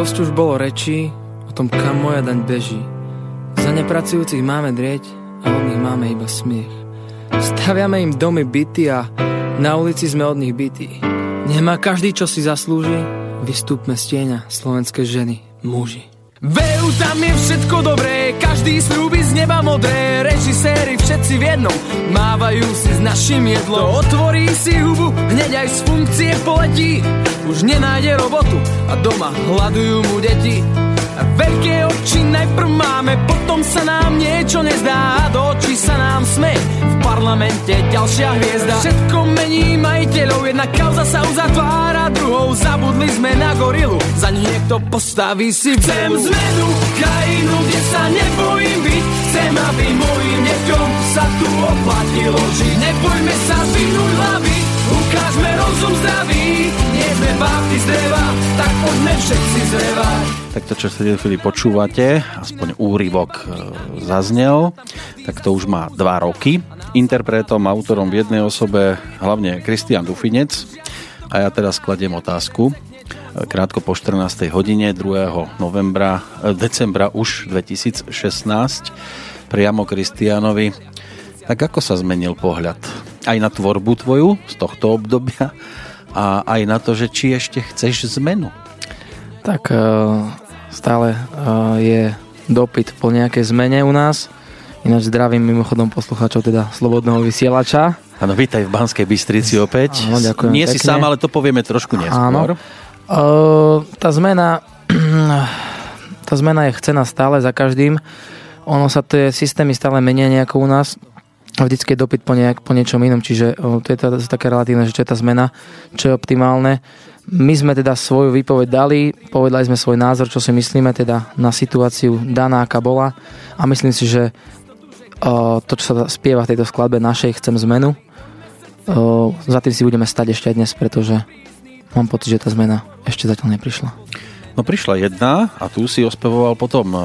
Dosť už bolo rečí o tom, kam moja daň beží. Za nepracujúcich máme drieť a od nich máme iba smiech. Staviame im domy byty a na ulici sme od nich bytí. Nemá každý, čo si zaslúži, vystúpme z tieňa slovenské ženy, muži. Vejú tam je všetko dobré, každý slúbi z neba modré, režiséri všetci v jednom, mávajú si s našim jedlom. Otvorí si hubu, hneď aj z funkcie poletí, už nenájde robotu a doma hľadujú mu deti. Veľké oči najprv máme, potom sa nám niečo nezdá a do očí sa nám sme. V parlamente ďalšia hviezda. Všetko mení majiteľov, jedna kauza sa uzatvára druhou. Zabudli sme na gorilu, za ňu niekto postaví si Chcem zmenu, krajinu, kde sa nebojím byť. Chcem, aby mojim deťom sa tu oplatilo žiť. Nebojme sa zvinúť hlavy, ukážme rozum zdravý. Nie sme bábky z dreva, tak poďme všetci zrevať. Tak to, čo sa chvíli počúvate, aspoň úryvok e, zaznel, tak to už má dva roky. Interpretom, autorom v jednej osobe hlavne Kristian Dufinec. A ja teraz kladiem otázku. E, krátko po 14. hodine 2. novembra, e, decembra už 2016 priamo Kristianovi. Tak ako sa zmenil pohľad? Aj na tvorbu tvoju z tohto obdobia a aj na to, že či ešte chceš zmenu? Tak stále je dopyt po nejakej zmene u nás. Ináč zdravím mimochodom poslucháčov teda Slobodného vysielača. Áno, vítaj v Banskej Bystrici opäť. Áno, ďakujem Nie pekne. si sám, ale to povieme trošku neskôr. Áno. Uh, tá zmena tá zmena je chcená stále za každým. Ono sa tie systémy stále menia nejako u nás a vždycky je dopyt po, nejak, po niečom inom, čiže to je teda také relatívne, že čo je tá zmena, čo je optimálne. My sme teda svoju výpoveď dali, povedali sme svoj názor, čo si myslíme teda na situáciu daná, aká bola a myslím si, že to, čo sa spieva v tejto skladbe našej Chcem zmenu, za tým si budeme stať ešte aj dnes, pretože mám pocit, že tá zmena ešte zatiaľ neprišla. No prišla jedna a tu si ospevoval potom e,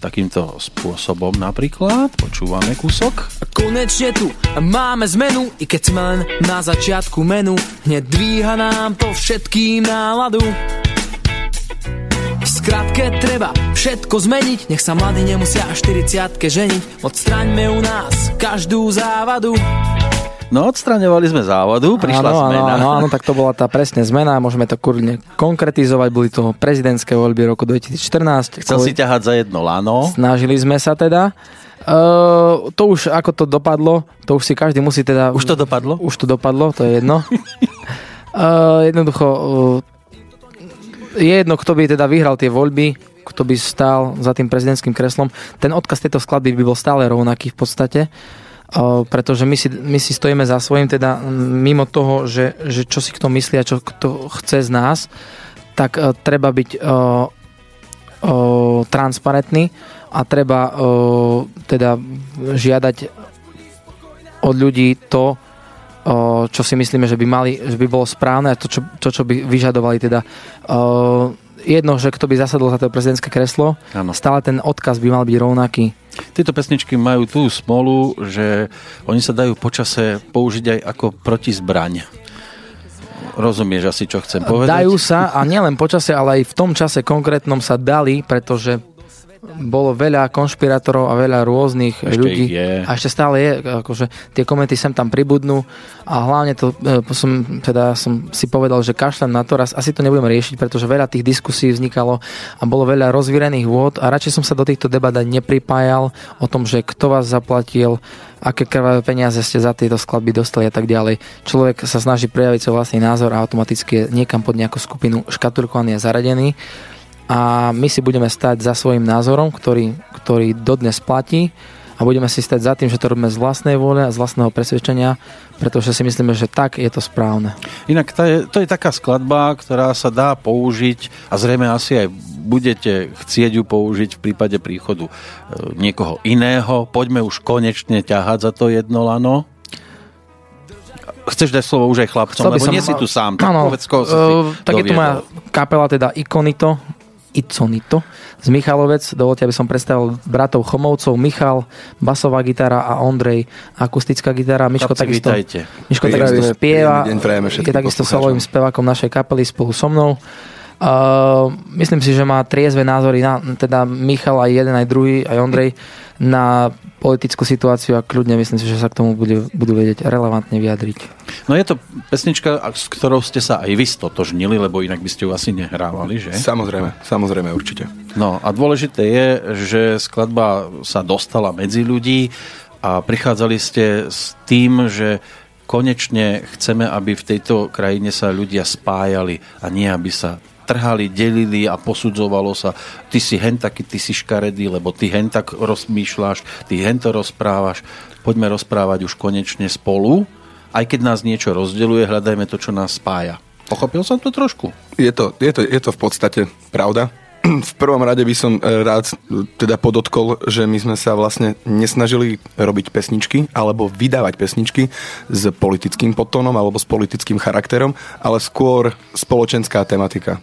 takýmto spôsobom napríklad. Počúvame kúsok. Konečne tu máme zmenu, i keď sme len na začiatku menu, hneď dvíha nám to všetkým náladu. V skratke treba všetko zmeniť, nech sa mladí nemusia až 40 ženiť, odstraňme u nás každú závadu. No, odstraňovali sme závadu, prišla áno, zmena. Áno, áno, tak to bola tá presne zmena, môžeme to kurne konkretizovať, boli to prezidentské voľby roku 2014. Chcel si ťahať za jedno lano. Snažili sme sa teda. Uh, to už, ako to dopadlo, to už si každý musí teda... Už to dopadlo? Už to dopadlo, to je jedno. uh, jednoducho, uh, je jedno, kto by teda vyhral tie voľby, kto by stál za tým prezidentským kreslom. Ten odkaz tejto skladby by bol stále rovnaký v podstate. Uh, pretože my si, my si stojíme za svojím, teda mimo toho, že, že čo si kto myslí a čo kto chce z nás, tak uh, treba byť uh, uh, transparentný a treba uh, teda žiadať od ľudí to, uh, čo si myslíme, že by mali, že by bolo správne a to, čo, to, čo by vyžadovali teda uh, jedno, že kto by zasadol za to prezidentské kreslo, Áno. stále ten odkaz by mal byť rovnaký. Tieto pesničky majú tú smolu, že oni sa dajú počase použiť aj ako protizbraň. Rozumieš asi, čo chcem povedať? Dajú sa a nielen počase, ale aj v tom čase konkrétnom sa dali, pretože bolo veľa konšpirátorov a veľa rôznych Ešte ľudí. je. A ešte stále je, akože tie komenty sem tam pribudnú a hlavne to e, som, teda som si povedal, že kašľam na to raz, asi to nebudem riešiť, pretože veľa tých diskusí vznikalo a bolo veľa rozvírených vôd a radšej som sa do týchto debat nepripájal o tom, že kto vás zaplatil, aké krvavé peniaze ste za tieto skladby dostali a tak ďalej. Človek sa snaží prejaviť svoj vlastný názor a automaticky je niekam pod nejakú skupinu škatulkovaný a zaradený a my si budeme stať za svojim názorom, ktorý, ktorý dodnes platí a budeme si stať za tým, že to robíme z vlastnej vôle a z vlastného presvedčenia, pretože si myslíme, že tak je to správne. Inak to je, to je taká skladba, ktorá sa dá použiť a zrejme asi aj budete chcieť ju použiť v prípade príchodu e, niekoho iného. Poďme už konečne ťahať za to jedno lano. Chceš dať slovo už aj chlapcom, Chcel lebo som- nie si tu sám. Tak Áno, povedz, koho si uh, tak je tu moja kapela, teda Ikonito, Iconito z Michalovec. Dovolte, aby som predstavil bratov Chomovcov, Michal, basová gitara a Ondrej, akustická gitara. Miško Chlapci, takisto, vítajte. Miško Príjemný- takisto spieva, príjemný deň všetkým je takisto solovým spevákom našej kapely spolu so mnou. Uh, myslím si, že má triezve názory, na, teda Michal aj jeden, aj druhý, aj Ondrej, na politickú situáciu a kľudne myslím si, že sa k tomu bude, budú vedieť relevantne vyjadriť. No je to pesnička, s ktorou ste sa aj vy stotožnili, lebo inak by ste ju asi nehrávali, že? Samozrejme, samozrejme, určite. No a dôležité je, že skladba sa dostala medzi ľudí a prichádzali ste s tým, že konečne chceme, aby v tejto krajine sa ľudia spájali a nie, aby sa trhali, delili a posudzovalo sa, ty si hen taký, ty si škaredý, lebo ty hen tak rozmýšľaš, ty hen to rozprávaš. Poďme rozprávať už konečne spolu. Aj keď nás niečo rozdeluje, hľadajme to, čo nás spája. Pochopil som to trošku? Je to, je to, je to v podstate pravda. V prvom rade by som e, rád teda podotkol, že my sme sa vlastne nesnažili robiť pesničky alebo vydávať pesničky s politickým podtónom alebo s politickým charakterom, ale skôr spoločenská tematika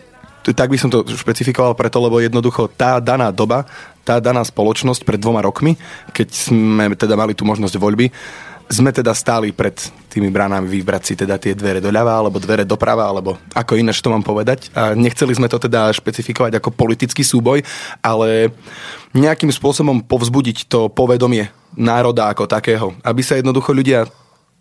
tak by som to špecifikoval preto, lebo jednoducho tá daná doba, tá daná spoločnosť pred dvoma rokmi, keď sme teda mali tú možnosť voľby, sme teda stáli pred tými bránami vybrať si teda tie dvere doľava alebo dvere doprava, alebo ako ináč to mám povedať. A nechceli sme to teda špecifikovať ako politický súboj, ale nejakým spôsobom povzbudiť to povedomie národa ako takého, aby sa jednoducho ľudia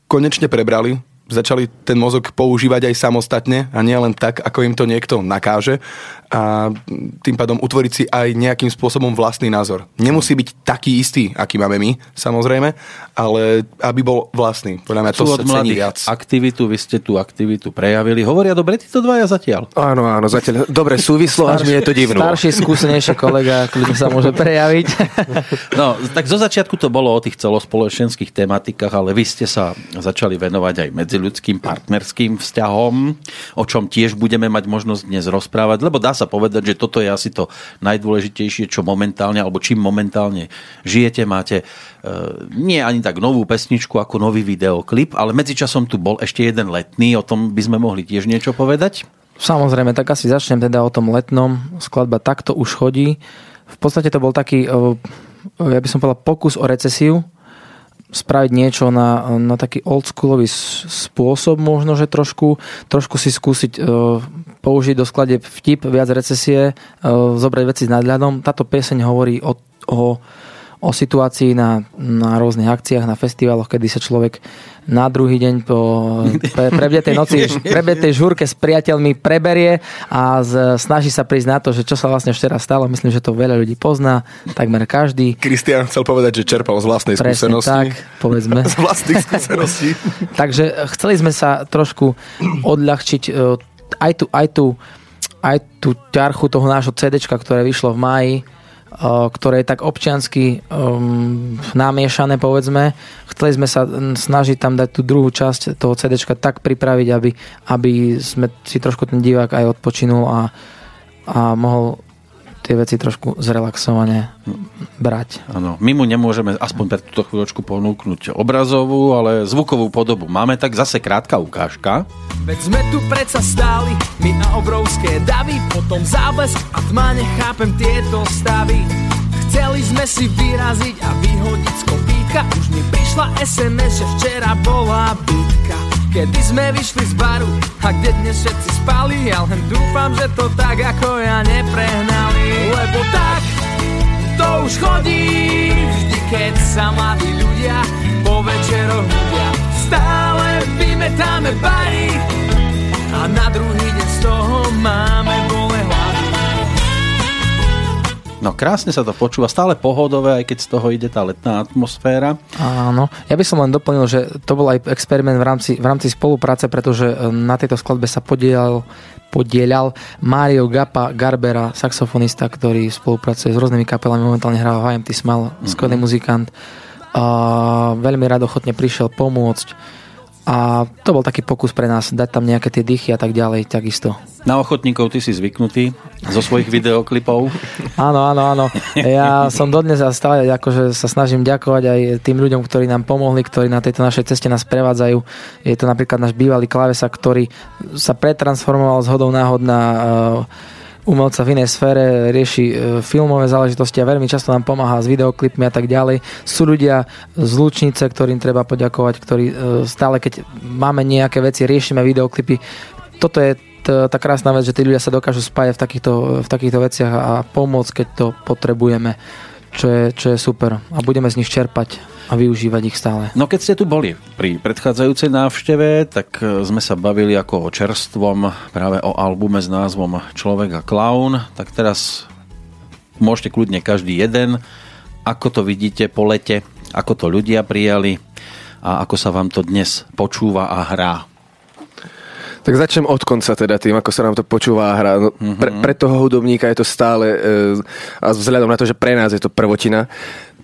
konečne prebrali, začali ten mozog používať aj samostatne a nie len tak, ako im to niekto nakáže a tým pádom utvoriť si aj nejakým spôsobom vlastný názor. Nemusí byť taký istý, aký máme my, samozrejme, ale aby bol vlastný. Podľa mňa to sa cení viac. aktivitu, vy ste tú aktivitu prejavili. Hovoria dobre títo dvaja zatiaľ? Áno, áno, zatiaľ. Dobre súvislo, až mi je to divno. Starší, skúsenejší kolega, kľudne sa môže prejaviť. No, tak zo začiatku to bolo o tých celospoločenských tematikách, ale vy ste sa začali venovať aj medziľudským partnerským vzťahom, o čom tiež budeme mať možnosť dnes rozprávať, lebo dá sa povedať, že toto je asi to najdôležitejšie, čo momentálne, alebo čím momentálne žijete. Máte e, nie ani tak novú pesničku ako nový videoklip, ale medzičasom tu bol ešte jeden letný, o tom by sme mohli tiež niečo povedať? Samozrejme, tak asi začnem teda o tom letnom. Skladba takto už chodí. V podstate to bol taký, e, ja by som povedal, pokus o recesiu, spraviť niečo na, na taký oldschoolový spôsob, možno, že trošku, trošku si skúsiť uh, použiť do sklade vtip, viac recesie, uh, zobrať veci s nadľadom. Táto pieseň hovorí o, o o situácii na, na rôznych akciách, na festivaloch, kedy sa človek na druhý deň po pre, prebdetej noci, prebdetej žúrke s priateľmi preberie a z, snaží sa prísť na to, že čo sa vlastne včera stalo. Myslím, že to veľa ľudí pozná, takmer každý. Kristian chcel povedať, že čerpal z vlastnej Presne skúsenosti. tak, povedzme. z vlastných skúseností. Takže chceli sme sa trošku odľahčiť e, aj tú, aj tú, aj tú ťarchu toho nášho CD, ktoré vyšlo v máji, ktoré je tak občiansky um, namiešané, povedzme. Chceli sme sa snažiť tam dať tú druhú časť toho CD tak pripraviť, aby, aby sme si trošku ten divák aj odpočinul a, a mohol tie veci trošku zrelaxovane brať. Áno, my mu nemôžeme aspoň pre túto chvíľočku ponúknuť obrazovú, ale zvukovú podobu. Máme tak zase krátka ukážka. Veď sme tu predsa stáli, my a obrovské davy, potom záblesk a tma nechápem tieto stavy. Chceli sme si vyraziť a vyhodiť z kopíka, už mi prišla SMS, že včera bola bitka. Kedy sme vyšli z baru a kde dnes všetci spali Ja len dúfam, že to tak ako ja neprehnali. Lebo tak to už chodí Vždy keď sa mladí ľudia po večeroch ľudia Stále vymetáme bary. A na druhý deň z toho máme No krásne sa to počúva, stále pohodové, aj keď z toho ide tá letná atmosféra. Áno, ja by som len doplnil, že to bol aj experiment v rámci, v rámci spolupráce, pretože e, na tejto skladbe sa podielal podielal Mario Gapa Garbera, saxofonista, ktorý spolupracuje s rôznymi kapelami, momentálne hrá v IMT Smile, mm-hmm. skvelý muzikant. A veľmi rád ochotne prišiel pomôcť a to bol taký pokus pre nás, dať tam nejaké tie dychy a tak ďalej, takisto. Na ochotníkov ty si zvyknutý zo svojich videoklipov. áno, áno, áno. Ja som dodnes a stále akože sa snažím ďakovať aj tým ľuďom, ktorí nám pomohli, ktorí na tejto našej ceste nás prevádzajú. Je to napríklad náš bývalý klavesa, ktorý sa pretransformoval z hodou náhod na uh, umelca v inej sfére, rieši e, filmové záležitosti a veľmi často nám pomáha s videoklipmi a tak ďalej. Sú ľudia z Lučnice, ktorým treba poďakovať, ktorí e, stále, keď máme nejaké veci, riešime videoklipy. Toto je tá krásna vec, že tí ľudia sa dokážu spájať v takýchto, v takýchto veciach a pomôcť, keď to potrebujeme, čo je, čo je super. A budeme z nich čerpať a využívať ich stále. No keď ste tu boli pri predchádzajúcej návšteve, tak e, sme sa bavili ako o čerstvom práve o albume s názvom Človek a klaun, tak teraz môžete kľudne každý jeden, ako to vidíte po lete, ako to ľudia prijali a ako sa vám to dnes počúva a hrá. Tak začnem od konca teda tým, ako sa nám to počúva a hrá. No, pre, pre toho hudobníka je to stále, e, a vzhľadom na to, že pre nás je to prvotina,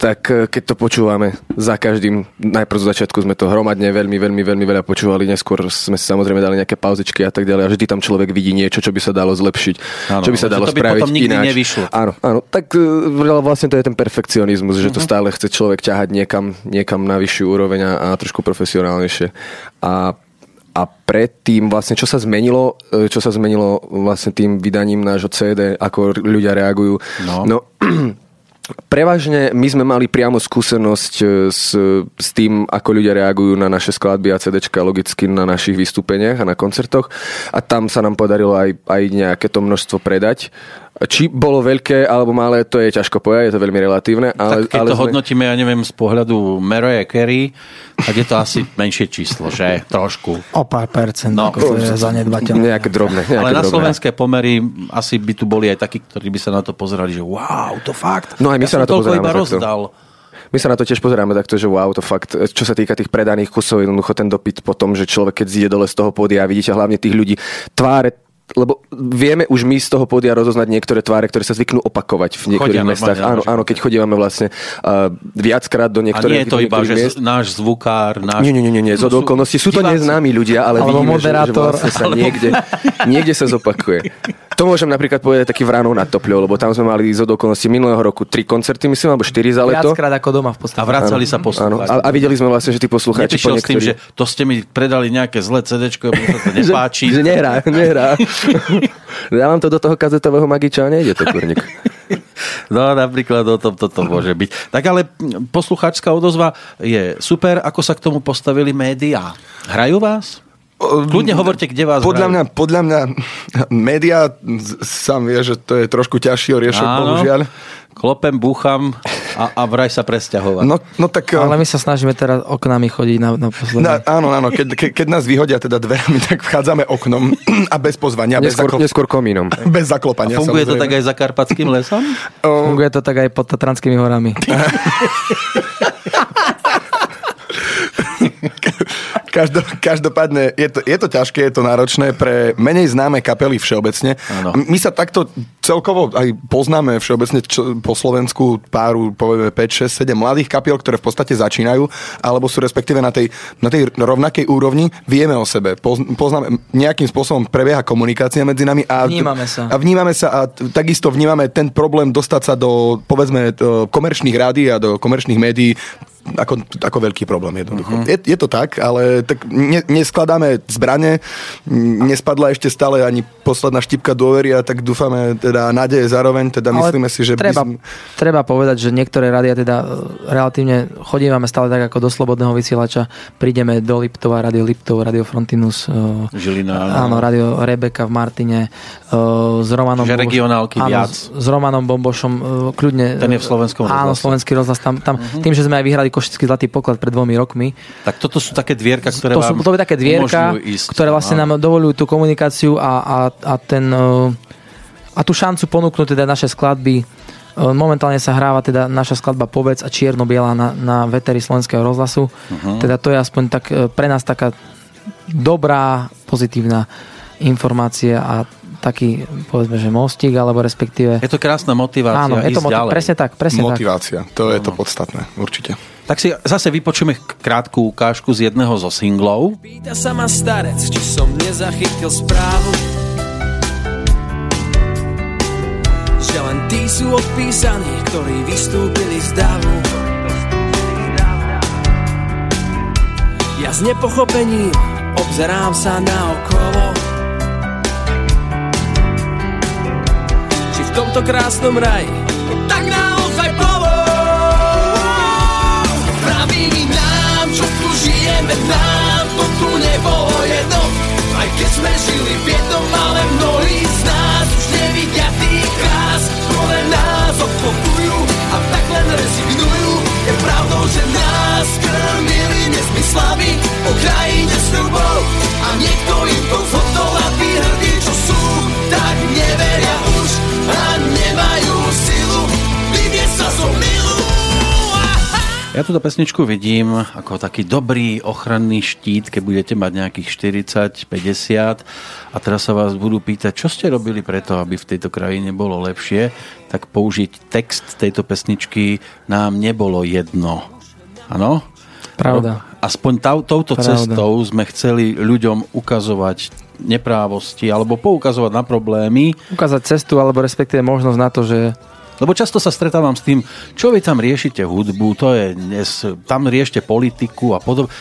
tak e, keď to počúvame za každým, najprv z začiatku sme to hromadne veľmi, veľmi, veľmi veľa počúvali, neskôr sme si samozrejme dali nejaké pauzičky a tak ďalej a vždy tam človek vidí niečo, čo by sa dalo zlepšiť, Áno, čo by sa dalo to by spraviť potom nikdy ináč. nevyšlo. Áno, áno, tak e, vlastne to je ten perfekcionizmus, že to stále chce človek ťahať niekam, niekam na vyššiu úroveň a, a trošku profesionálnejšie. A a predtým vlastne, čo sa zmenilo, e, čo sa zmenilo vlastne tým vydaním nášho CD, ako ľudia reagujú. No. no Prevažne my sme mali priamo skúsenosť e, s, s tým, ako ľudia reagujú na naše skladby a CDčka logicky na našich vystúpeniach a na koncertoch a tam sa nám podarilo aj, aj nejaké to množstvo predať. Či bolo veľké alebo malé, to je ťažko povedať, je to veľmi relatívne. Ale, tak keď ale to hodnotíme, ja neviem, z pohľadu Mariah Carey, tak je to asi menšie číslo, že? Trošku. O pár percent, No. ako to je zanedbateľné. Nejaké drobné. Nejaké Ale na drobné. slovenské pomery asi by tu boli aj takí, ktorí by sa na to pozerali, že wow, to fakt. No aj my ja sa na to pozeráme iba rozdal. My sa na to tiež pozeráme takto, že wow, to fakt, čo sa týka tých predaných kusov, jednoducho ten dopyt po tom, že človek keď zíde dole z toho pódia a vidíte hlavne tých ľudí, tváre lebo vieme už my z toho pódia rozoznať niektoré tváre, ktoré sa zvyknú opakovať v niektorých Chodia mestách. Áno, áno, áno, keď chodívame vlastne uh, viackrát do A niektorých, nie je to iba, že miest. náš zvukár, náš... Nie, nie, nie, nie, nie. Z No okolností sú to neznámi ľudia, ale Alebo vidíme, že, že moderátor. vlastne sa niekde, niekde sa zopakuje. To môžem napríklad povedať taký vránou nad Topľou, lebo tam sme mali z okolností minulého roku tri koncerty, myslím, alebo štyri za leto. Viackrát ako doma v A podstate. vracali sa Áno, poslúchať. a, a videli sme vlastne, že tí poslucháči po Neprišiel s tým, že to ste mi predali nejaké zlé CDčko, mne sa to že, nepáči. že nehrá, nehrá. Dávam to do toho kazetového magiča a nejde to, kurník. No napríklad o tom toto môže byť. Tak ale poslucháčská odozva je super. Ako sa k tomu postavili médiá? Hrajú vás? Kľudne hovorte, kde vás Podľa hrajú. mňa, podľa mňa média sám vie, že to je trošku ťažší oriešok, bohužiaľ. Klopem, búcham a, a vraj sa presťahovať. No, no tak... Ale my sa snažíme teraz oknami chodiť na, na posledné. Na, áno, áno, keď, ke, keď nás vyhodia teda dverami, tak vchádzame oknom a bez pozvania, bez, Neskôr, zaklop, neskôr komínom. bez a zaklopania. funguje to samozrejme. tak aj za Karpatským lesom? Funguje to tak aj pod Tatranskými horami. Každo, každopádne je to, je to ťažké, je to náročné pre menej známe kapely všeobecne. Áno. My sa takto celkovo aj poznáme všeobecne čo, po Slovensku páru, povieme 5, 6, 7 mladých kapiel, ktoré v podstate začínajú, alebo sú respektíve na tej, na tej rovnakej úrovni. Vieme o sebe, poz- poznáme, nejakým spôsobom prebieha komunikácia medzi nami a Vnímame sa. A vnímame sa a takisto vnímame ten problém dostať sa do, povedzme, do komerčných rádií a do komerčných médií ako, ako veľký problém jednoducho. Uh-huh. Je, je to tak, ale tak ne, neskladáme zbrane, nespadla ešte stále ani posledná štipka dôvery a tak dúfame, teda nádeje zároveň, teda Ale myslíme si, že treba, by sme... treba povedať, že niektoré rádia teda relatívne chodívame stále tak ako do slobodného vysielača. Prídeme do Liptova, Radio Liptov, Radio Frontinus, e, Žilina, áno, Radio Rebeka v Martine, e, s Romanom Že regionálky áno, viac. s- Romanom Bombošom, e, kľudne. Ten je v slovenskom Áno, rozhlase. slovenský rozhlas. Tam, tam, Mhm. Tým, že sme aj vyhrali Košický zlatý poklad pred dvomi rokmi, Tak toto sú také dvierka, ktoré to sú vám to je také dvierka, ísť. ktoré vlastne nám dovolujú tú komunikáciu a, a, a ten uh, a tú šancu ponúknuť teda naše skladby. Uh, Momentálne sa hráva teda naša skladba Povec a Čierno-biela na, na veteri slovenského rozhlasu. Mhm. Teda to je aspoň tak uh, pre nás taká dobrá, pozitívna informácia a taký, povedzme, že mostík, alebo respektíve... Je to krásna motivácia Áno, je to ísť motiv- ďalej. presne tak, presne tak. Motivácia, to je to podstatné, určite. Tak si zase vypočujeme krátku ukážku z jedného zo singlov. Pýta sa ma starec, či som nezachytil správu. Že len tí sú odpísaní, ktorí vystúpili z davu. Ja s nepochopením obzerám sa na okolo. Či v tomto krásnom raji Pravím nám, to tu nebolo jedno Aj keď sme žili v jednom, ale mnohí z nás už nevidia tých krás, ktoré nás obklopujú a tak len rezignujú. Je pravdou, že nás krmili nesmyslami o krajine sľubov a niekto im to fotol a hrdí, čo sú, tak neveria už a nemajú Ja túto pesničku vidím ako taký dobrý ochranný štít, keď budete mať nejakých 40, 50 a teraz sa vás budú pýtať, čo ste robili preto, aby v tejto krajine bolo lepšie, tak použiť text tejto pesničky nám nebolo jedno. Áno? Pravda. Aspoň tá, touto Pravda. cestou sme chceli ľuďom ukazovať neprávosti alebo poukazovať na problémy, Ukázať cestu, alebo respektíve možnosť na to, že lebo často sa stretávam s tým, čo vy tam riešite hudbu, to je dnes, tam riešte politiku a podobne.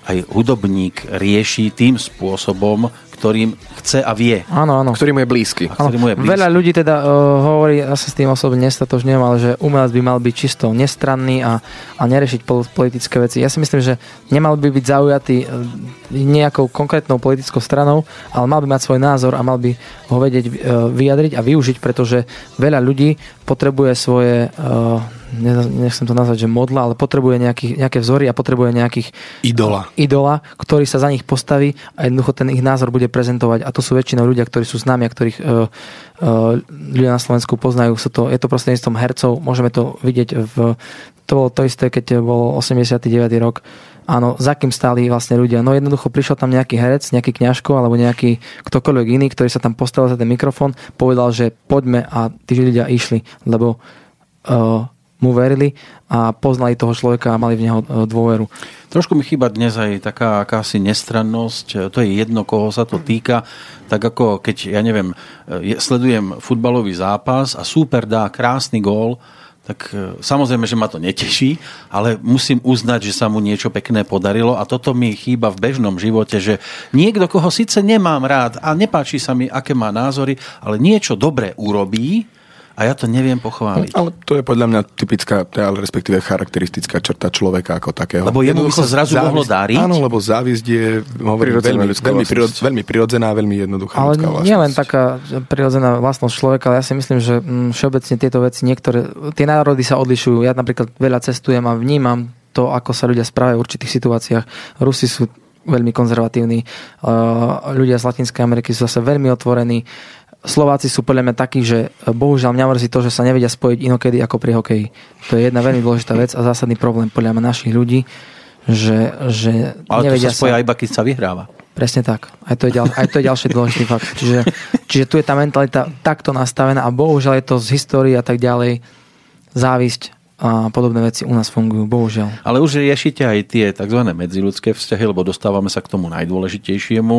Aj hudobník rieši tým spôsobom, ktorým chce a vie. áno, áno. Ktorý mu je blízky. A ktorý mu je blízky. Veľa ľudí teda uh, hovorí, ja sa s tým osobne nestatožňujem, ale že umelec by mal byť čisto nestranný a, a nerešiť pol- politické veci. Ja si myslím, že nemal by byť zaujatý uh, nejakou konkrétnou politickou stranou, ale mal by mať svoj názor a mal by ho vedieť uh, vyjadriť a využiť, pretože veľa ľudí potrebuje svoje, uh, nechcem to nazvať, že modla, ale potrebuje nejaký, nejaké vzory a potrebuje nejakých Idola. idola, ktorý sa za nich postaví a jednoducho ten ich názor bude prezentovať. A to sú väčšinou ľudia, ktorí sú s nami a ktorých uh, uh, ľudia na Slovensku poznajú. Sú to, je to prostredníctvom hercov. Môžeme to vidieť v... To bolo to isté, keď bol 89. rok. Áno, za kým stáli vlastne ľudia. No jednoducho prišiel tam nejaký herec, nejaký kňažko alebo nejaký ktokoľvek iný, ktorý sa tam postavil za ten mikrofón, povedal, že poďme a tí ľudia išli, lebo uh, mu verili a poznali toho človeka a mali v neho uh, dôveru. Trošku mi chýba dnes aj taká akási nestrannosť, to je jedno, koho sa to týka, tak ako keď, ja neviem, je- sledujem futbalový zápas a súper dá krásny gól, tak e, samozrejme, že ma to neteší, ale musím uznať, že sa mu niečo pekné podarilo a toto mi chýba v bežnom živote, že niekto, koho síce nemám rád a nepáči sa mi, aké má názory, ale niečo dobré urobí a ja to neviem pochváliť. Ale to je podľa mňa typická, ale respektíve charakteristická črta človeka ako takého. Lebo jemu by sa zrazu mohlo dáriť? Áno, lebo závisť je hovorím, veľmi, veľmi, veľmi prirodzená, veľmi jednoduchá Ale ľudská vlastnosť. nie len taká prirodzená vlastnosť človeka, ale ja si myslím, že mm, všeobecne tieto veci, niektoré, tie národy sa odlišujú. Ja napríklad veľa cestujem a vnímam to, ako sa ľudia správajú v určitých situáciách. Rusi sú veľmi konzervatívni, ľudia z Latinskej Ameriky sú zase veľmi otvorení. Slováci sú podľa mňa takí, že e, bohužiaľ mňa mrzí to, že sa nevedia spojiť inokedy ako pri hokeji. To je jedna veľmi dôležitá vec a zásadný problém podľa mňa našich ľudí, že, že Ale to nevedia sa spoja iba, keď sa vyhráva. Presne tak. Aj to je, ďal, aj to je ďalší dôležitý fakt. Čiže, čiže tu je tá mentalita takto nastavená a bohužiaľ je to z histórie a tak ďalej závisť a podobné veci u nás fungujú, bohužiaľ. Ale už riešite aj tie tzv. medziludské vzťahy, lebo dostávame sa k tomu najdôležitejšiemu,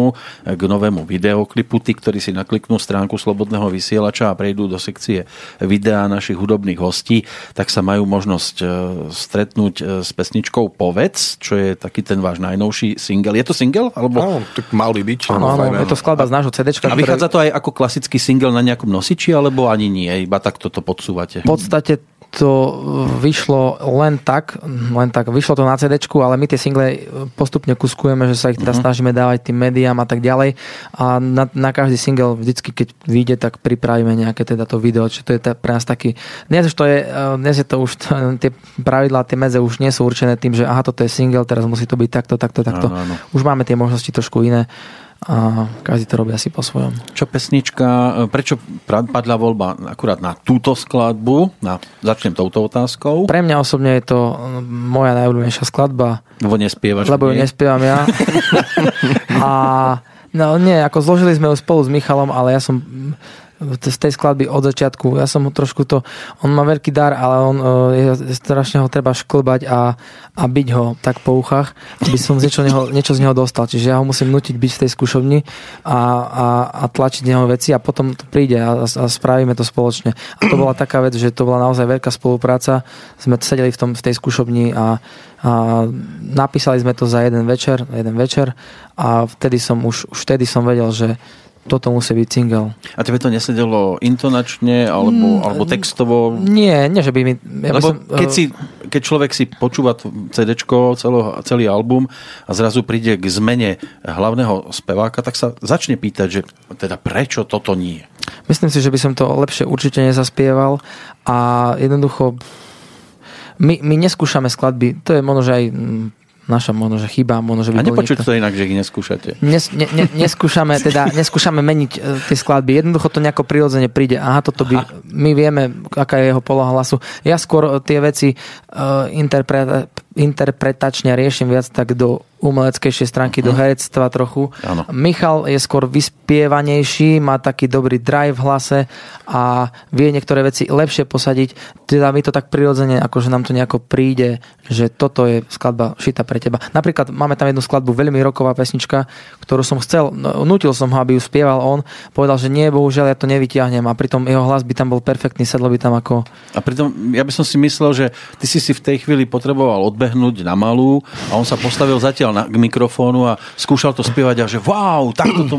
k novému videoklipu. Tí, ktorí si nakliknú stránku Slobodného vysielača a prejdú do sekcie videá našich hudobných hostí, tak sa majú možnosť e, stretnúť e, s pesničkou Povedz, čo je taký ten váš najnovší single. Je to single? Alebo... Áno, tak mal by byť. Áno, áno, je to skladba z nášho CD. A vychádza to aj ako klasický single na nejakom nosiči, alebo ani nie? Iba takto to podsúvate? V podstate to vyšlo len tak, len tak, vyšlo to na CD, ale my tie single postupne kuskujeme, že sa ich teda snažíme dávať tým médiám a tak ďalej a na, na každý single vždycky, keď vyjde, tak pripravíme nejaké teda to video, čo to je tá, pre nás taký, dnes už to je, eh, dnes je to už, tie pravidlá, tie medze už nie sú určené tým, že aha, toto je single, teraz musí to byť takto, takto, takto. Áno, áno. Už máme tie možnosti trošku iné a každý to robí asi po svojom. Čo pesnička, prečo pra- padla voľba akurát na túto skladbu? Na, začnem touto otázkou. Pre mňa osobne je to moja najobľúbenejšia skladba, Lebo nespievaš. lebo ju nespievam ja. a no nie, ako zložili sme ju spolu s Michalom, ale ja som z tej skladby od začiatku, ja som ho trošku to, on má veľký dar, ale on uh, je, strašne ho treba šklbať a, a byť ho tak po uchách, aby som z niečo, neho, niečo z neho dostal. Čiže ja ho musím nutiť byť v tej skúšovni a, a, a tlačiť neho veci a potom to príde a, a spravíme to spoločne. A to bola taká vec, že to bola naozaj veľká spolupráca. Sme sedeli v, tom, v tej skúšovni a, a napísali sme to za jeden večer, jeden večer a vtedy som už, už vtedy som vedel, že toto musí byť single. A tebe to nesedelo intonačne alebo, Mm, alebo textovo? Nie, nie, že by mi... Ja Lebo som, keď eh, si, keď človek si počúva CD, celý album a zrazu príde k zmene hlavného speváka, tak sa začne pýtať, že teda prečo toto nie? Myslím si, že by som to lepšie určite nezaspieval a jednoducho my, my neskúšame skladby, to je možno, že aj naša možno, že chyba, možno, že by A nepočuť niekto... to inak, že ich neskúšate. Nes, ne, ne, neskúšame, teda, neskúšame meniť uh, tie skladby. Jednoducho to nejako prirodzene príde. Aha, toto by, Aha. my vieme, aká je jeho poloha hlasu. Ja skôr tie veci uh, interpre, interpretačne riešim viac tak do umeleckejšej stránky, uh-huh. do mhm. herectva trochu. Ano. Michal je skôr vyspievanejší, má taký dobrý drive v hlase a vie niektoré veci lepšie posadiť. Teda mi to tak prirodzene, akože nám to nejako príde, že toto je skladba šita pre teba. Napríklad máme tam jednu skladbu, veľmi roková pesnička, ktorú som chcel, no, nutil som ho, aby ju spieval on. Povedal, že nie, bohužiaľ ja to nevytiahnem a pritom jeho hlas by tam bol perfektný, sedlo by tam ako... A pritom ja by som si myslel, že ty si si v tej chvíli potreboval odbehnúť na malú a on sa postavil zatiaľ na, k mikrofónu a skúšal to spievať a že wow, takto to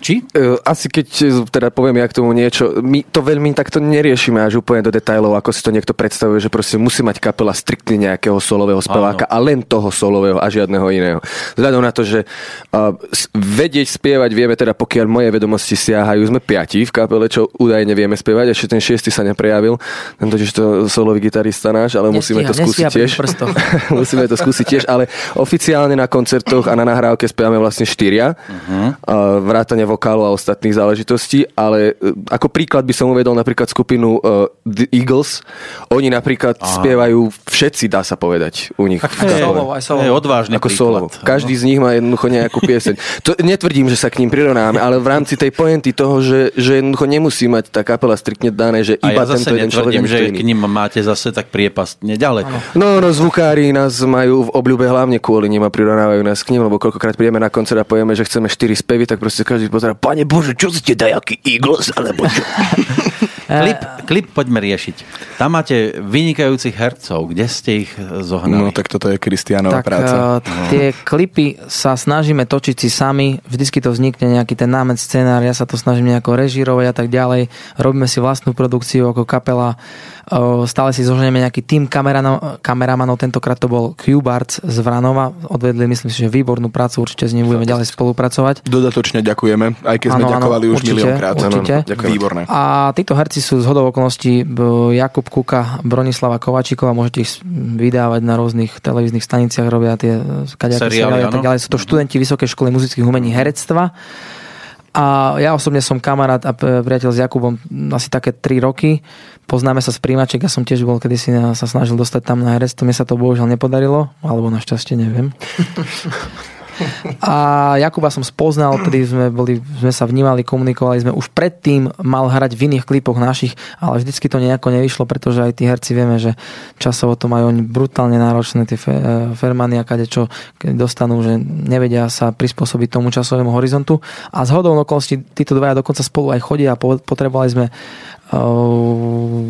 či? Uh, asi keď teda poviem ja k tomu niečo, my to veľmi takto neriešime až úplne do detajlov, ako si to niekto predstavuje, že proste musí mať kapela striktne nejakého solového speváka Áno. a len toho solového a žiadneho iného. Vzhľadom na to, že uh, vedieť spievať vieme teda, pokiaľ moje vedomosti siahajú, sme piati v kapele, čo údajne vieme spievať, ešte ten šiestý sa neprejavil, ten totiž to solový gitarista náš, ale nestíha, musíme to skúsiť tiež. musíme to skúsiť tiež, ale oficiálne na koncertoch a na nahrávke spievame vlastne štyria. Uh-huh. Uh, vrátane vokálu a ostatných záležitostí, ale e, ako príklad by som uvedol napríklad skupinu uh, The Eagles. Oni napríklad Aha. spievajú všetci, dá sa povedať, u nich. Solo, aj solo. Odvážny ako solo. Každý z nich má jednoducho nejakú pieseň. To netvrdím, že sa k ním prirovnáme, ale v rámci tej poenty toho, že, že jednoducho nemusí mať tá kapela striktne dané, že iba a ja tento jeden človek. že k ním máte zase tak priepastne ďaleko. No, no, zvukári nás majú v obľúbe hlavne kvôli nim a prirovnávajú nás k ním, lebo koľkokrát prídeme na koncert a povieme, že chceme 4 spevy, tak proste každý pozera, pane Bože, čo ste dajaký Eagles, alebo čo? klip, klip poďme riešiť. Tam máte vynikajúcich hercov. Kde ste ich zohnali? No tak toto je Kristianová tak, práca. Uh, tie klipy sa snažíme točiť si sami. Vždycky to vznikne nejaký ten námed, scenár. Ja sa to snažím nejako režírovať a tak ďalej. Robíme si vlastnú produkciu ako kapela Stále si zoženieme nejaký tým kameramanov, tentokrát to bol Q-Barts z Vranova. Odvedli, myslím si, že výbornú prácu, určite s ním budeme ďalej spolupracovať. Dodatočne ďakujeme, aj keď sme ano, ďakovali ano, už určite, miliónkrát. Určite. Ďakujem. Výborné. A títo herci sú z hodov okolností Jakub Kuka, Bronislava Kovačíková, môžete ich vydávať na rôznych televíznych staniciach, robia tie seriály, seriály a tak ďalej. Sú to študenti Vysokej školy muzických umení herectva. A ja osobne som kamarát a priateľ s Jakubom asi také 3 roky poznáme sa z príjmaček, ja som tiež bol kedysi sa snažil dostať tam na herectvo, mne sa to bohužiaľ nepodarilo, alebo našťastie neviem. A Jakuba som spoznal, tedy sme, boli, sme sa vnímali, komunikovali sme. Už predtým mal hrať v iných klipoch našich, ale vždycky to nejako nevyšlo, pretože aj tí herci vieme, že časovo to majú oni brutálne náročné, tie e, fermany a kade čo dostanú, že nevedia sa prispôsobiť tomu časovému horizontu. A z hodou okolností títo dvaja dokonca spolu aj chodia a potrebovali sme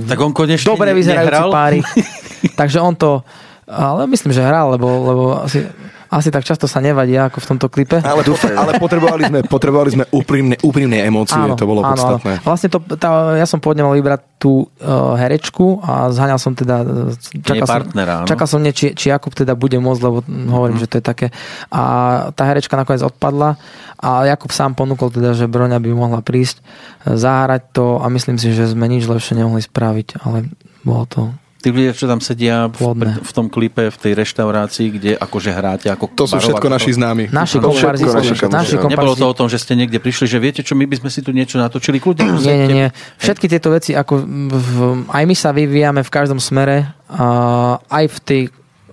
tak on konečne dobre vyzerajúci páry. Takže on to ale myslím, že hral, lebo, lebo asi, asi tak často sa nevadí ako v tomto klipe. Ale, ale potrebovali sme, potrebovali sme úprimné, úprimné emócie, áno, to bolo áno, podstatné. Áno. Vlastne to, tá, ja som pôvodne mal vybrať tú uh, herečku a zhaňal som teda... E, čakal partnera, som, čakal som nie, či, či Jakub teda bude môcť, lebo hovorím, mm. že to je také. A tá herečka nakoniec odpadla a Jakub sám ponúkol teda, že Broňa by mohla prísť e, zahrať to a myslím si, že sme nič lepšie nemohli spraviť, ale bolo to Tí ľudia, čo tam sedia v, v tom klipe, v tej reštaurácii, kde akože hráte ako To sú všetko naši známi. Naši komparzi. Naši Nebolo to o tom, že ste niekde prišli, že viete čo, my by sme si tu niečo natočili. Kľudne, nie, nie, nie. Všetky tieto veci, ako v, aj my sa vyvíjame v každom smere, uh, aj v tej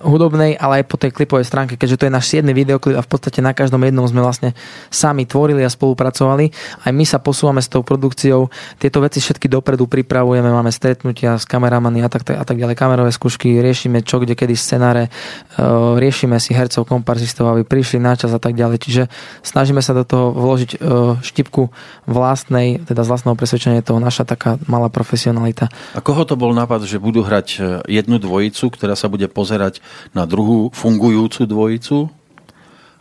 hudobnej, ale aj po tej klipovej stránke, keďže to je náš 7. videoklip a v podstate na každom jednom sme vlastne sami tvorili a spolupracovali. Aj my sa posúvame s tou produkciou. Tieto veci všetky dopredu pripravujeme, máme stretnutia s kameramany a tak, a tak ďalej, kamerové skúšky, riešime čo, kde, kedy scenáre, e, riešime si hercov, komparzistov, aby prišli na čas a tak ďalej. Čiže snažíme sa do toho vložiť e, štipku vlastnej, teda z vlastného presvedčenia je to naša taká malá profesionalita. A koho to bol nápad, že budú hrať e, jednu dvojicu, ktorá sa bude pozerať na druhú fungujúcu dvojicu?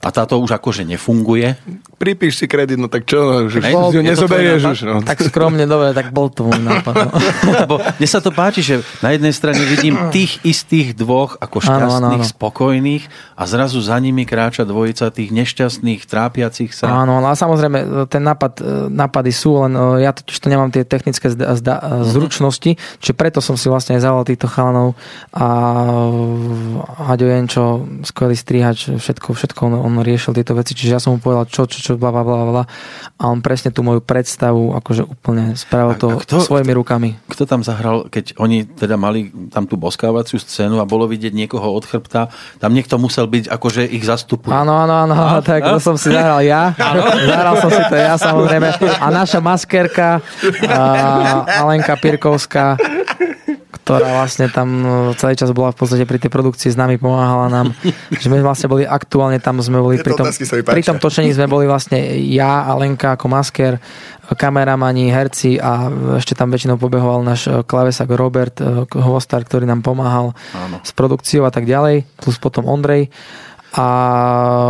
A táto už akože nefunguje? Pripíš si kredit, no tak čo, no, to tvoj ju nezoberieš už. No. Tak skromne, dobre, tak bol to môj nápad. Lebo mne sa to páči, že na jednej strane vidím tých istých dvoch ako Áno, áno, šťastných, áno. spokojných a zrazu za nimi kráča dvojica tých nešťastných, trápiacich sa. Áno, ale samozrejme, ten nápad, e, nápady sú, len e, ja totiž to nemám tie technické zda, zda, Mhm. zručnosti, čiže preto som si vlastne aj zavolal týchto chalanov a Haďo Jenčo, skvelý strihač, všetko, všetko on, on riešil tieto veci, čiže ja som mu povedal čo, čo, čo, bla, bla, bla, bla a on presne tú moju predstavu akože úplne spravil to a kto- svojimi rukami. Kto tam zahral, keď oni teda mali tam tú boskávaciu scénu a bolo vidieť niekoho od chrbta, tam niekto musel byť akože ich zastupuje. Áno, áno, áno, A? tak A? to som si zahral ja. Zahral som si to ja samozrejme. A naša maskerka, a Alenka Pirkovská, ktorá vlastne tam no, celý čas bola v podstate pri tej produkcii s nami, pomáhala nám. Že my vlastne boli aktuálne tam, sme boli pri tom, pri tom točení sme boli vlastne ja, Alenka ako masker, kameramani, herci a ešte tam väčšinou pobehoval náš e, klavesak Robert e, Hvostar, ktorý nám pomáhal Áno. s produkciou a tak ďalej, plus potom Ondrej. A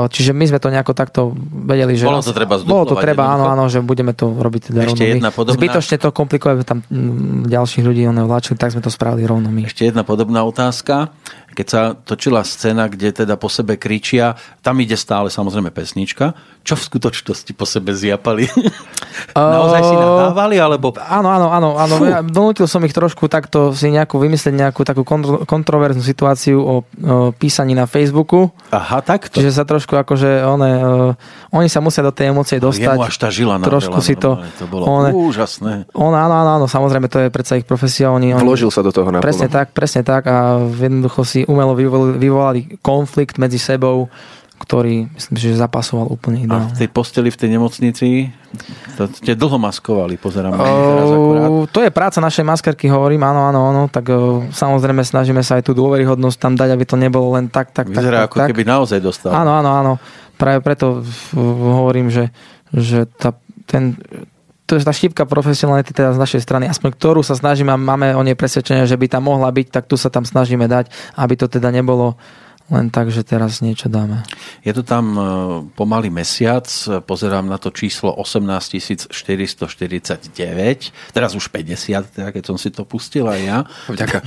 čiže my sme to nejako takto vedeli, že... Bolo to treba Bolo to treba, áno, áno, že budeme to robiť teda Ešte rovno my. jedna podobná- Zbytočne to komplikovať, tam mm, ďalších ľudí ono vláčili, tak sme to spravili rovno my. Ešte jedna podobná otázka. Keď sa točila scéna, kde teda po sebe kričia, tam ide stále samozrejme pesnička. Čo v skutočnosti po sebe zjapali? Naozaj si nadávali, alebo... Áno, áno, áno, áno. Ja donútil som ich trošku takto si nejakú vymyslieť nejakú takú kontro, kontroverznú situáciu o, o písaní na Facebooku. Aha, takto. Čiže sa trošku akože one, uh, oni sa musia do tej emócie dostať. Jemu až tá žila trošku si to, to bolo one, úžasné. on, áno, áno, áno, samozrejme, to je predsa ich profesia. Oni, oni, Vložil sa do toho naplno. Presne tak, presne tak a jednoducho si umelo vyvolali, vyvolali konflikt medzi sebou, ktorý myslím, že zapasoval úplne A v ideálne. tej posteli v tej nemocnici to ste dlho maskovali, pozerám. Uh, to je práca našej maskerky, hovorím, áno, áno, áno, tak uh, samozrejme snažíme sa aj tú dôveryhodnosť tam dať, aby to nebolo len tak, tak, Vyzerá tak, ako tak, keby naozaj dostal. Áno, áno, áno. Práve preto uh, hovorím, že, že tá, ten, to je tá štípka profesionality teda z našej strany, aspoň ktorú sa snažíme a máme o nej presvedčenie, že by tam mohla byť, tak tu sa tam snažíme dať, aby to teda nebolo len tak, že teraz niečo dáme. Je to tam e, pomaly mesiac, pozerám na to číslo 18 449, teraz už 50, teda keď som si to pustil aj ja. Vďaka.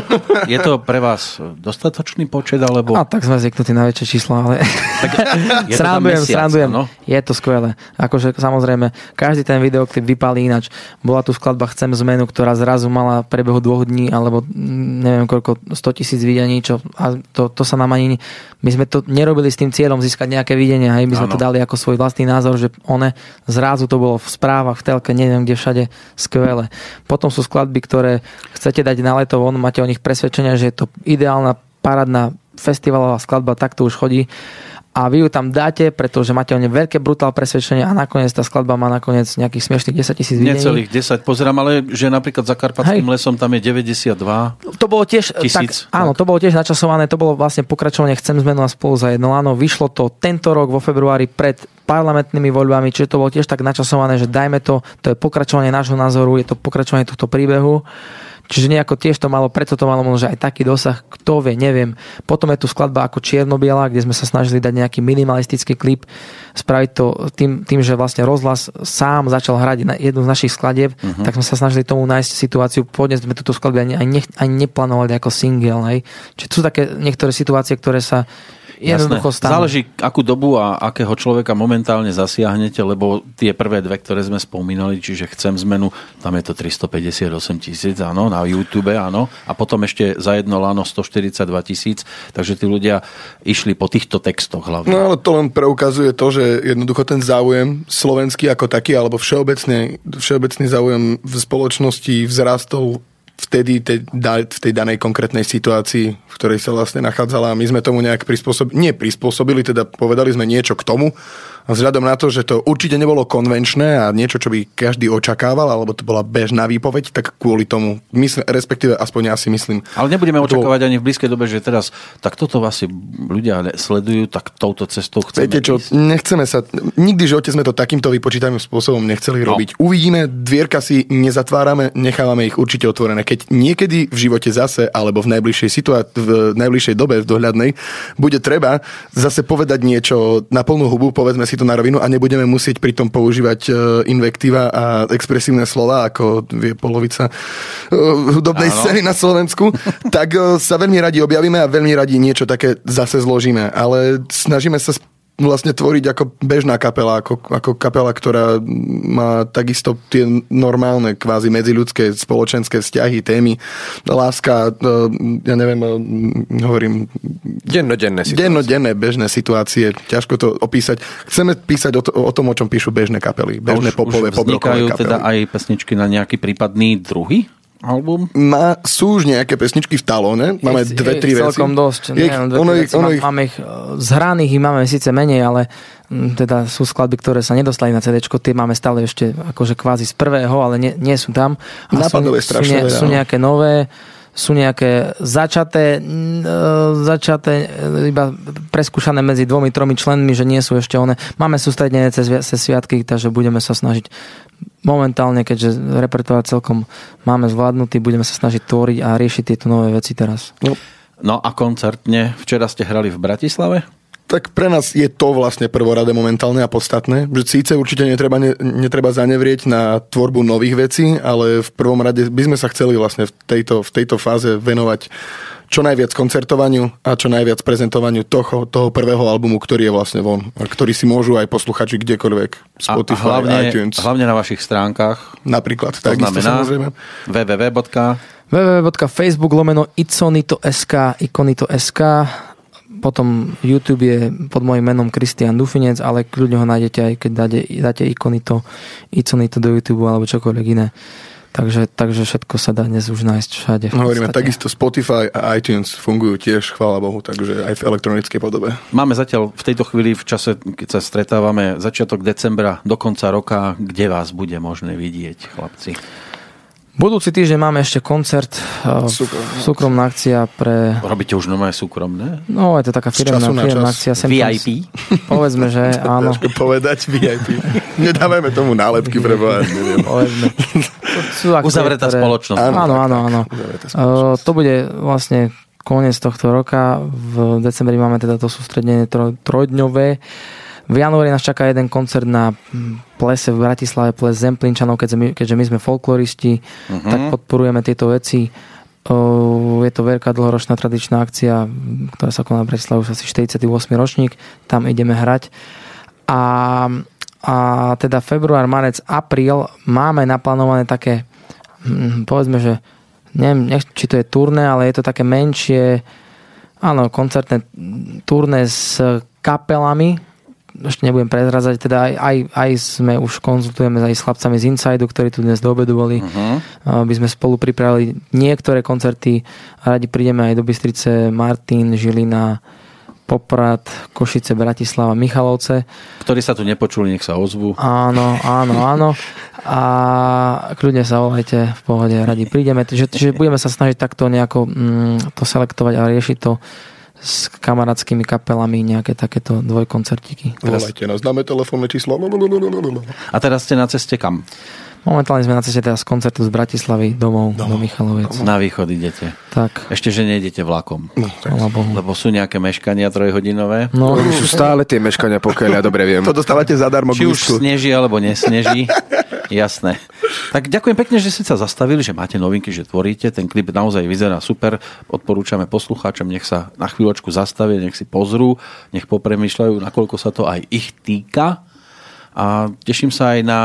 Je to pre vás dostatočný počet, alebo... A tak sme zvyknutí na väčšie čísla, ale je to tam srandujem, mesiac, srandujem. áno? Je to skvelé. Akože samozrejme, každý ten videoklip vypálí inač. Bola tu skladba Chcem zmenu, ktorá zrazu mala v priebehu dvoch dní, alebo mm, neviem koľko, 100 tisíc videní, čo, a to, to sa nám ani... My sme to nerobili s tým cieľom získať nejaké videnie, hej, my sme Áno. to dali ako svoj vlastný názor, že one zrazu to bolo v správach, v telke, neviem kde všade, skvelé. Potom sú skladby, ktoré chcete dať na leto von, máte o nich presvedčenia, že je to ideálna parádna festivalová skladba, tak to už chodí a vy ju tam dáte, pretože máte o nej veľké brutál presvedčenie a nakoniec tá skladba má nakoniec nejakých smiešných 10 tisíc videní. Necelých 10, pozerám, ale že napríklad za Karpatským Hej. lesom tam je 92. To bolo tiež, Tisíc, tak, áno, tak. to bolo tiež načasované, to bolo vlastne pokračovanie Chcem zmenu a spolu za jedno. Áno, vyšlo to tento rok vo februári pred parlamentnými voľbami, čiže to bolo tiež tak načasované, že dajme to, to je pokračovanie nášho názoru, je to pokračovanie tohto príbehu. Čiže nejako tiež to malo, preto to malo možno, aj taký dosah, kto vie, neviem. Potom je tu skladba ako Čiernobiela, kde sme sa snažili dať nejaký minimalistický klip, spraviť to tým, tým že vlastne rozhlas sám začal hrať na jednu z našich skladieb, uh-huh. tak sme sa snažili tomu nájsť situáciu. Pôvodne sme túto skladbu ani, ani, nech, ani neplánovali ako single. Hej. Čiže sú také niektoré situácie, ktoré sa jednoducho Jasné. stanú. Záleží, akú dobu a akého človeka momentálne zasiahnete, lebo tie prvé dve, ktoré sme spomínali, čiže chcem zmenu, tam je to 358 tisíc, áno, na YouTube, áno, a potom ešte za jedno lano 142 tisíc, takže tí ľudia išli po týchto textoch hlavne. No ale to len preukazuje to, že jednoducho ten záujem slovenský ako taký, alebo všeobecne, všeobecný záujem v spoločnosti vzrastol vtedy tej, v tej danej konkrétnej situácii, v ktorej sa vlastne nachádzala a my sme tomu nejak prispôsobili, nie prispôsobili, teda povedali sme niečo k tomu vzhľadom na to, že to určite nebolo konvenčné a niečo, čo by každý očakával, alebo to bola bežná výpoveď, tak kvôli tomu, myslím, respektíve aspoň ja si myslím. Ale nebudeme to očakávať ani v blízkej dobe, že teraz tak toto asi ľudia sledujú, tak touto cestou chceme Viete čo, ísť. nechceme sa, nikdy v živote sme to takýmto vypočítavým spôsobom nechceli No. robiť. Uvidíme, dvierka si nezatvárame, nechávame ich určite otvorené. Keď keď niekedy v živote zase, alebo v najbližšej, situá- v najbližšej dobe, v dohľadnej, bude treba zase povedať niečo na plnú hubu, povedzme si to na rovinu a nebudeme musieť pritom používať e, invektíva a expresívne slova, ako vie polovica e, hudobnej Áno. scény na Slovensku, tak e, sa veľmi radi objavíme a veľmi radi niečo také zase zložíme. Ale snažíme sa vlastne tvoriť ako bežná kapela, ako, ako kapela, ktorá má takisto tie normálne kvázi medziľudské spoločenské vzťahy, témy, láska, e, ja neviem, e, hovorím... Dennodenné situácie. Dennodenné bežné situácie, ťažko to opísať. Chceme písať o, to, o tom, o čom píšu bežné kapely, bežné už, popové, už vznikajú teda aj pesničky na nejaký prípadný druhý album? Má, sú už nejaké pesničky v talóne, máme ich, dve, tri veci. celkom dosť. Je, neviem, dve, ono ich, ono ich... Máme ich, zhraných ich máme síce menej, ale teda sú skladby, ktoré sa nedostali na CD, tie máme stále ešte akože kvázi z prvého, ale nie, nie sú tam. A Nápadové sú, sú, ne, sú nejaké nové, sú nejaké začaté, e, začaté e, iba preskúšané medzi dvomi, tromi členmi, že nie sú ešte one. Máme sústredenie cez, cez sviatky, takže budeme sa snažiť momentálne, keďže repertoár celkom máme zvládnutý, budeme sa snažiť tvoriť a riešiť tieto nové veci teraz. No, no a koncertne, včera ste hrali v Bratislave? tak pre nás je to vlastne prvoradé momentálne a podstatné. Že síce určite netreba, ne, netreba zanevrieť na tvorbu nových vecí, ale v prvom rade by sme sa chceli vlastne v tejto, v tejto fáze venovať čo najviac koncertovaniu a čo najviac prezentovaniu toho, toho prvého albumu, ktorý je vlastne von. A ktorý si môžu aj posluchači kdekoľvek. Spotify, a hlavne, iTunes. hlavne na vašich stránkach. Napríklad. To znamená www. www.facebook lomeno iconito.sk iconito.sk potom YouTube je pod môjim menom Kristian Dufinec, ale kľudne ho nájdete aj keď dáte, dáte ikonito, iconito do YouTube alebo čokoľvek iné. Takže, takže všetko sa dá dnes už nájsť všade. Hovoríme, takisto Spotify a iTunes fungujú tiež, chvála Bohu, takže aj v elektronickej podobe. Máme zatiaľ v tejto chvíli, v čase, keď sa stretávame, začiatok decembra do konca roka, kde vás bude možné vidieť, chlapci? Budúci týždeň máme ešte koncert, uh, Súkromná, súkromná akcia pre... Robíte už nové súkromné? No, je to taká firmná, firmná akcia. Sem VIP? Tam, povedzme, že áno. Ťažko povedať VIP. Nedávajme tomu nálepky pre Boha, neviem. Povedzme. Uzavretá ktoré... spoločnosť. Áno, áno, áno. áno. Uh, to bude vlastne koniec tohto roka. V decembri máme teda to sústredenie trojdňové. V januári nás čaká jeden koncert na plese v Bratislave, ples Zemplinčanov, keďže my, keďže my sme folkloristi, uh-huh. tak podporujeme tieto veci. Je to veľká dlhoročná tradičná akcia, ktorá sa koná v Bratislave už asi 48. ročník. Tam ideme hrať. A, a teda február, marec, apríl máme naplánované také, hm, povedzme, že neviem, či to je turné, ale je to také menšie, áno, koncertné turné s kapelami, ešte nebudem prezrazať, teda aj, aj, aj sme už konzultujeme aj s chlapcami z Inside, ktorí tu dnes do obedu boli. Uh-huh. By sme spolu pripravili niektoré koncerty. Radi prídeme aj do Bystrice, Martin, Žilina, Poprad, Košice, Bratislava, Michalovce. Ktorí sa tu nepočuli, nech sa ozvú. Áno, áno, áno. A kľudne sa volajte, v pohode, radi prídeme. Čiže, čiže budeme sa snažiť takto nejako mm, to selektovať a riešiť to s kamarátskými kapelami nejaké takéto dvojkoncertiky. Volajte nás, dáme telefónne číslo. A teraz ste na ceste kam? Momentálne sme na ceste teraz z koncertu z Bratislavy domov, domov. do Michalovec. Na východ idete. Tak. Ešte, že nejdete vlakom. No, Lebo sú nejaké meškania trojhodinové. No, no sú stále tie meškania, pokiaľ ja dobre viem. To dostávate zadarmo Či už sneží, alebo nesneží. Jasné. Tak ďakujem pekne, že ste sa zastavili, že máte novinky, že tvoríte. Ten klip naozaj vyzerá super. Odporúčame poslucháčom, nech sa na chvíľočku zastavia, nech si pozrú, nech popremýšľajú, nakoľko sa to aj ich týka. A teším sa aj na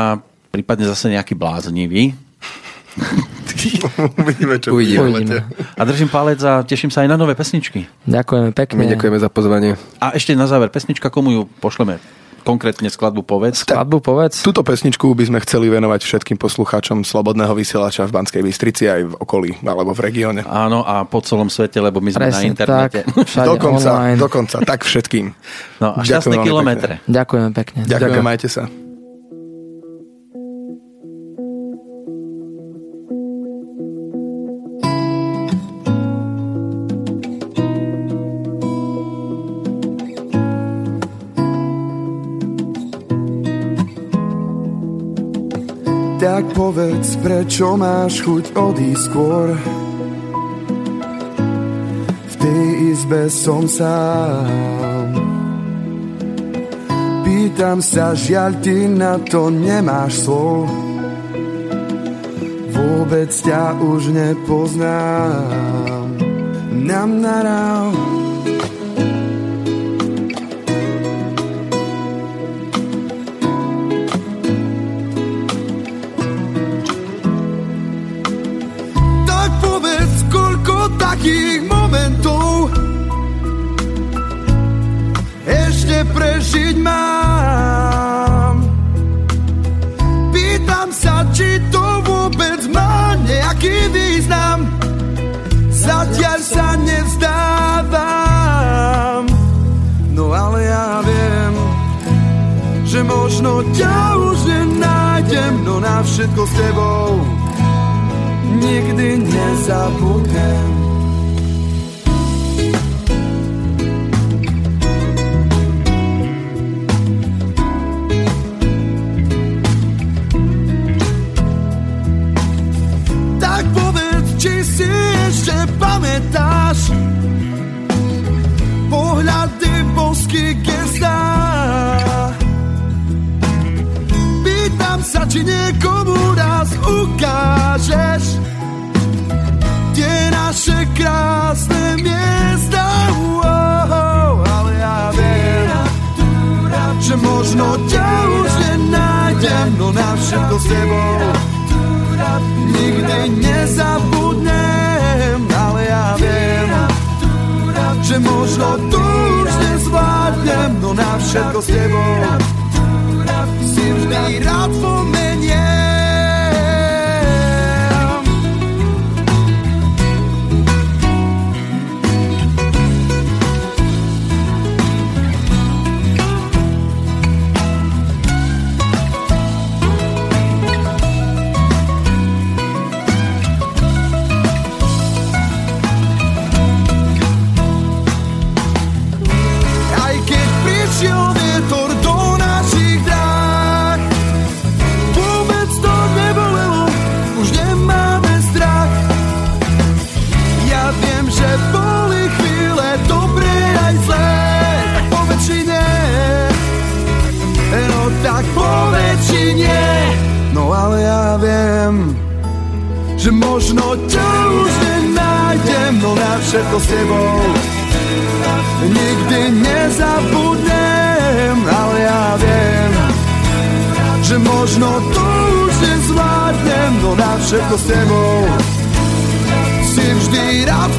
prípadne zase nejaký bláznivý. Uvidíme, čo Uvidíme. Uvidíme. A držím palec a teším sa aj na nové pesničky. Ďakujeme pekne. My ďakujeme za pozvanie. A ešte na záver, pesnička, komu ju pošleme? Konkrétne skladbu Povedz. Skladbu Povedz. Túto pesničku by sme chceli venovať všetkým poslucháčom Slobodného vysielača v Banskej Bystrici aj v okolí alebo v regióne. Áno a po celom svete, lebo my sme Presne, na internete. Tak, dokonca, dokonca, tak všetkým. No a šťastné kilometre. Ďakujeme pekne. Ďakujem, Ďakujem. majte sa. Povedz, prečo máš chuť odísť skôr? V tej izbe som sám. Pýtam sa, žiaľ, ty na to nemáš slov. Vôbec ťa už nepoznám. Nam narao ešte prežiť mám. Pýtam sa, či to vôbec má nejaký význam. Zatiaľ sa nevzdávam. No ale ja viem, že možno ťa už nenájdem, no na všetko s tebou nikdy nezabudnem. Pamätáš pohľady bosky gestá. Pýtam sa, či niekomu raz ukážeš tie naše krásne miesta. Oh, ale ja viem, že možno ťa už nenájdem, no na všetko s tebou nikdy nezabudnem že možno tu už nezvládnem, no na všetko s tebou si vždy rád spomeniem. Všetko s tebou. Nikdy nezabudnem, ale ja viem, že možno to už nezvládnem, no na všetko s tebou. Si vždy rád